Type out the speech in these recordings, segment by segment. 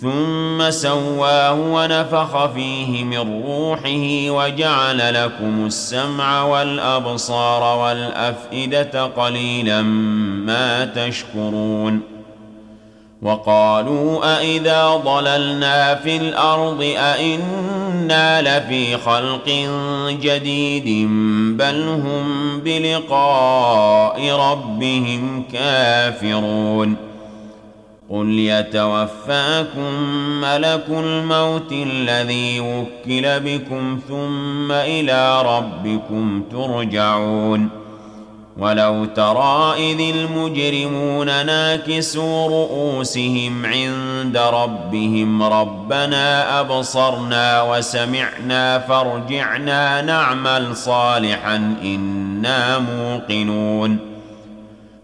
ثم سواه ونفخ فيه من روحه وجعل لكم السمع والأبصار والأفئدة قليلا ما تشكرون وقالوا أإذا ضللنا في الأرض أإنا لفي خلق جديد بل هم بلقاء ربهم كافرون قل يتوفاكم ملك الموت الذي وكل بكم ثم إلى ربكم ترجعون ولو ترى اذ المجرمون ناكسوا رؤوسهم عند ربهم ربنا ابصرنا وسمعنا فارجعنا نعمل صالحا أنا موقنون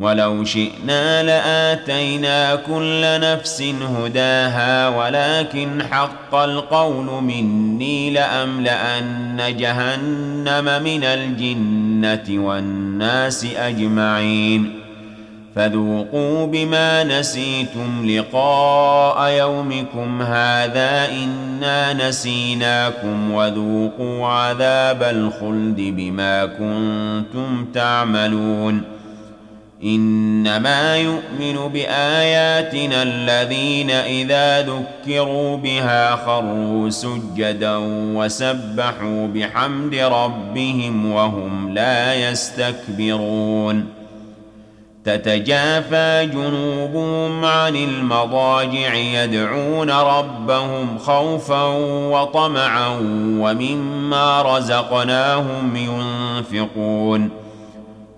ولو شئنا لآتينا كل نفس هداها ولكن حق القول مني لأملأن جهنم من الجنة والناس أجمعين. فذوقوا بما نسيتم لقاء يومكم هذا إنا نسيناكم وذوقوا عذاب الخلد بما كنتم تعملون. إنما يؤمن بآياتنا الذين إذا ذكروا بها خروا سجدا وسبحوا بحمد ربهم وهم لا يستكبرون. تتجافى جنوبهم عن المضاجع يدعون ربهم خوفا وطمعا ومما رزقناهم ينفقون.